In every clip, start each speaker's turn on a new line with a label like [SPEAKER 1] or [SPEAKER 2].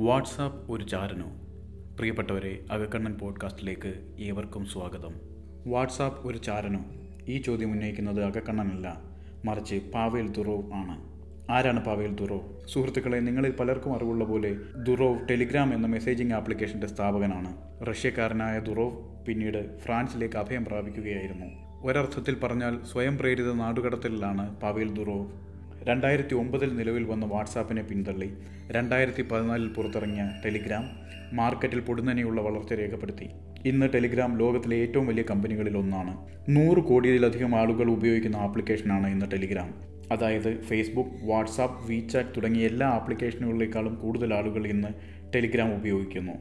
[SPEAKER 1] WhatsApp ഒരു ചാരനോ പ്രിയപ്പെട്ടവരെ അകക്കണ്ണൻ പോഡ്കാസ്റ്റിലേക്ക് ഏവർക്കും സ്വാഗതം. വാട്സാപ്പ് ഒരു ചാരനോ ഈ ചോദ്യം ഉന്നയിക്കുന്നത് അകക്കണ്ണനല്ല മറിച്ച് പാവേൽ ദുറോവ് ആണ്. ആരാണ് പാവേൽ ദുറോവ്? സുഹൃത്തുക്കളെ നിങ്ങളിൽ പലർക്കും അറിവുള്ള പോലെ ദുറോവ് ടെലിഗ്രാം എന്ന മെസ്സേജിംഗ് ആപ്ലിക്കേഷന്റെ സ്ഥാപകനാണ്. റഷ്യക്കാരനായ ദുറോവ് പിന്നീട് ഫ്രാൻസിലേക്ക് അഭയം പ്രാപിക്കുകയായിരുന്നു. ഒരർത്ഥത്തിൽ പറഞ്ഞാൽ സ്വയം പ്രേരിത നാടുകടത്തലിലാണ് പാവേൽ ദുറോവ് രണ്ടായിരത്തി ഒമ്പതിൽ നിലവിൽ വന്ന വാട്സാപ്പിനെ പിന്തള്ളി. രണ്ടായിരത്തി പതിനാലിൽ പുറത്തിറങ്ങിയ ടെലിഗ്രാം മാർക്കറ്റിൽ പൊടുന്നനെയുള്ള വളർച്ച രേഖപ്പെടുത്തി. ഇന്ന് ടെലിഗ്രാം ലോകത്തിലെ ഏറ്റവും വലിയ കമ്പനികളിൽ ഒന്നാണ്. നൂറ് കോടിയിലധികം ആളുകൾ ഉപയോഗിക്കുന്ന ആപ്ലിക്കേഷനാണ് ഇന്ന് ടെലിഗ്രാം. അതായത് ഫേസ്ബുക്ക് വാട്സാപ്പ് വീചാറ്റ് തുടങ്ങിയ എല്ലാ ആപ്ലിക്കേഷനുകളേക്കാളും കൂടുതൽ ആളുകൾ ഇന്ന് ടെലിഗ്രാം ഉപയോഗിക്കുന്നു.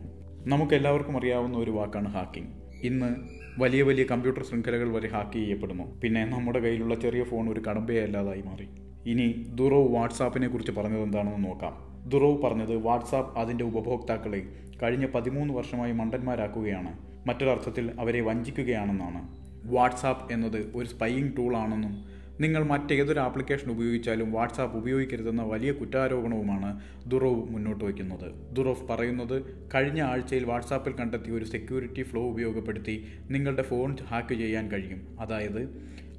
[SPEAKER 1] നമുക്കെല്ലാവർക്കും അറിയാവുന്ന ഒരു വാക്കാണ് ഹാക്കിംഗ്. ഇന്ന് വലിയ വലിയ കമ്പ്യൂട്ടർ ശൃംഖലകൾ വരെ ഹാക്ക് ചെയ്യപ്പെടുന്നു. പിന്നെ നമ്മുടെ കയ്യിലുള്ള ചെറിയ ഫോൺ ഒരു കടമ്പയല്ലാതായി മാറി. ഇനി ദുറവ് വാട്സാപ്പിനെ കുറിച്ച് പറഞ്ഞത് എന്താണെന്ന് നോക്കാം. ദുറവ് പറഞ്ഞത് വാട്സാപ്പ് അതിന്റെ ഉപഭോക്താക്കളെ കഴിഞ്ഞ പതിമൂന്ന് വർഷമായി മണ്ടന്മാരാക്കുകയാണ്. മറ്റൊരർത്ഥത്തിൽ അവരെ വഞ്ചിക്കുകയാണെന്നാണ്. വാട്സാപ്പ് എന്നത് ഒരു സ്പൈയിങ് ടൂൾ ആണെന്നും നിങ്ങൾ മറ്റേതൊരു ആപ്ലിക്കേഷൻ ഉപയോഗിച്ചാലും വാട്സാപ്പ് ഉപയോഗിക്കരുതെന്ന വലിയ കുറ്റാരോപണവുമാണ് ദുറോവ് മുന്നോട്ട് വയ്ക്കുന്നത്. ദുറവ് പറയുന്നത് കഴിഞ്ഞ ആഴ്ചയിൽ വാട്സാപ്പിൽ കണ്ടെത്തിയ ഒരു സെക്യൂരിറ്റി ഫ്ലോ ഉപയോഗപ്പെടുത്തി നിങ്ങളുടെ ഫോൺ ഹാക്ക് ചെയ്യാൻ കഴിയും. അതായത്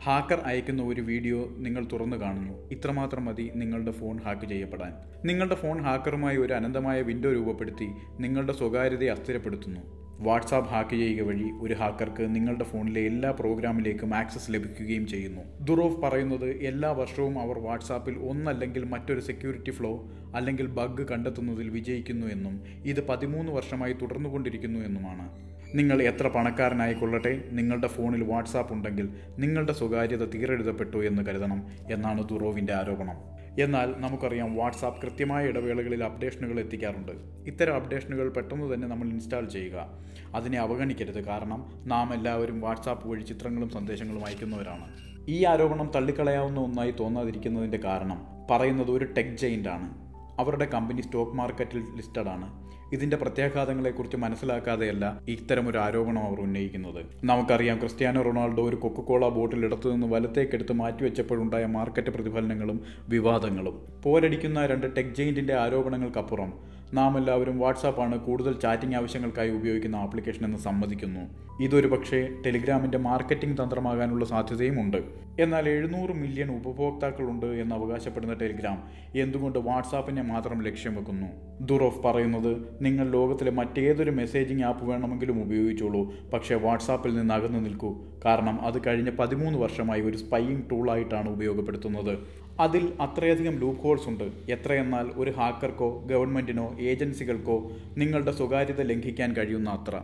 [SPEAKER 1] ഹാക്കർ അയക്കുന്ന ഒരു വീഡിയോ നിങ്ങൾ തുറന്നു കാണുന്നു. ഇത്രമാത്രം മതി നിങ്ങളുടെ ഫോൺ ഹാക്ക് ചെയ്യപ്പെടാൻ. നിങ്ങളുടെ ഫോൺ ഹാക്കറുമായി ഒരു അനന്തമായ വിൻഡോ രൂപപ്പെടുത്തി നിങ്ങളുടെ സ്വകാര്യതയെ അസ്ഥിരപ്പെടുത്തുന്നു. വാട്സാപ്പ് ഹാക്ക് ചെയ്യുക വഴി ഒരു ഹാക്കർക്ക് നിങ്ങളുടെ ഫോണിലെ എല്ലാ പ്രോഗ്രാമിലേക്കും ആക്സസ് ലഭിക്കുകയും ചെയ്യുന്നു. ദുറോഫ് പറയുന്നത് എല്ലാ വർഷവും അവർ വാട്സാപ്പിൽ ഒന്നല്ലെങ്കിൽ മറ്റൊരു സെക്യൂരിറ്റി ഫ്ലോ അല്ലെങ്കിൽ ബഗ് കണ്ടെത്തുന്നതിൽ വിജയിക്കുന്നു എന്നും ഇത് പതിമൂന്ന് വർഷമായി തുടർന്നുകൊണ്ടിരിക്കുന്നു എന്നുമാണ്. നിങ്ങൾ എത്ര പണക്കാരനായിക്കൊള്ളട്ടെ നിങ്ങളുടെ ഫോണിൽ വാട്സാപ്പ് ഉണ്ടെങ്കിൽ നിങ്ങളുടെ സ്വകാര്യത തീരെഴുതപ്പെട്ടു എന്ന് കരുതണം എന്നാണ് ദുറോവിന്റെ ആരോപണം. എന്നാൽ നമുക്കറിയാം വാട്സാപ്പ് കൃത്യമായ ഇടവേളകളിൽ അപ്ഡേഷനുകൾ എത്തിക്കാറുണ്ട്. ഇത്തരം അപ്ഡേഷനുകൾ പെട്ടെന്ന് തന്നെ നമ്മൾ ഇൻസ്റ്റാൾ ചെയ്യുക. അതിനെ അവഗണിക്കരുത്. കാരണം നാം എല്ലാവരും വാട്സാപ്പ് വഴി ചിത്രങ്ങളും സന്ദേശങ്ങളും അയക്കുന്നവരാണ്. ഈ ആരോപണം തള്ളിക്കളയാവുന്ന ഒന്നായി തോന്നാതിരിക്കുന്നതിന്റെ കാരണം പറയുന്നത് ഒരു ടെക് ജെയിന്റ് ആണ് അവരുടെ കമ്പനി സ്റ്റോക്ക് മാർക്കറ്റിൽ ലിസ്റ്റഡ് ആണ് ഇതിന്റെ പ്രത്യാഘാതങ്ങളെക്കുറിച്ച് മനസ്സിലാക്കാതെയല്ല ഒരു ആരോപണം അവർ ഉന്നയിക്കുന്നത്. നമുക്കറിയാം ക്രിസ്ത്യാനോ റൊണാൾഡോ ഒരു കൊക്കക്കോള ബോട്ടിൽ ഇടത്തു നിന്ന് വലത്തേക്കെടുത്ത് മാറ്റിവെച്ചപ്പോഴുണ്ടായ മാർക്കറ്റ് പ്രതിഫലനങ്ങളും വിവാദങ്ങളും. പോരടിക്കുന്ന രണ്ട് ടെക് ജെയിന്റിന്റെ ആരോപണങ്ങൾക്കപ്പുറം നാം എല്ലാവരും വാട്സാപ്പാണ് കൂടുതൽ ചാറ്റിംഗ് ആവശ്യങ്ങൾക്കായി ഉപയോഗിക്കുന്ന ആപ്ലിക്കേഷൻ എന്ന് സമ്മതിക്കുന്നു. ഇതൊരു പക്ഷേ ടെലിഗ്രാമിന്റെ മാർക്കറ്റിംഗ് തന്ത്രമാകാനുള്ള സാധ്യതയുമുണ്ട്. എന്നാൽ എഴുന്നൂറ് മില്യൺ ഉപഭോക്താക്കളുണ്ട് എന്ന് അവകാശപ്പെടുന്ന ടെലിഗ്രാം എന്തുകൊണ്ട് വാട്സാപ്പിനെ മാത്രം ലക്ഷ്യം വെക്കുന്നു? ദുറോഫ് പറയുന്നത് നിങ്ങൾ ലോകത്തിലെ മറ്റേതൊരു മെസ്സേജിംഗ് ആപ്പ് വേണമെങ്കിലും ഉപയോഗിച്ചോളൂ പക്ഷേ വാട്സാപ്പിൽ നിന്ന് അകന്നു നിൽക്കൂ. കാരണം അത് കഴിഞ്ഞ പതിമൂന്ന് വർഷമായി ഒരു സ്പൈയിങ് ടൂളായിട്ടാണ് ഉപയോഗപ്പെടുത്തുന്നത്. അതിൽ അത്രയധികം ലൂപ്പ് ഹോൾസ് ഉണ്ട്. എത്രയെന്നാൽ ഒരു ഹാക്കർക്കോ ഗവൺമെന്റിനോ ഏജൻസികൾക്കോ നിങ്ങളുടെ സ്വകാര്യത ലംഘിക്കാൻ കഴിയുന്ന അത്ര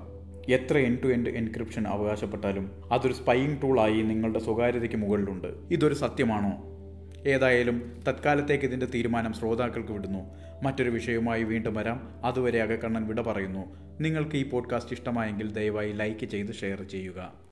[SPEAKER 1] എത്ര എൻ ടു എൻഡ് എൻക്രിപ്ഷൻ അവകാശപ്പെട്ടാലും അതൊരു സ്പൈയിങ് ടൂളായി നിങ്ങളുടെ സ്വകാര്യതയ്ക്ക് മുകളിലുണ്ട്. ഇതൊരു സത്യമാണോ? ഏതായാലും തത്കാലത്തേക്ക് ഇതിന്റെ തീരുമാനം ശ്രോതാക്കൾക്ക് വിടുന്നു. മറ്റൊരു വിഷയവുമായി വീണ്ടും വരാം. അതുവരെ അകക്കണ്ണൻ വിട പറയുന്നു. നിങ്ങൾക്ക് ഈ പോഡ്കാസ്റ്റ് ഇഷ്ടമായെങ്കിൽ ദയവായി ലൈക്ക് ചെയ്ത് ഷെയർ ചെയ്യുക.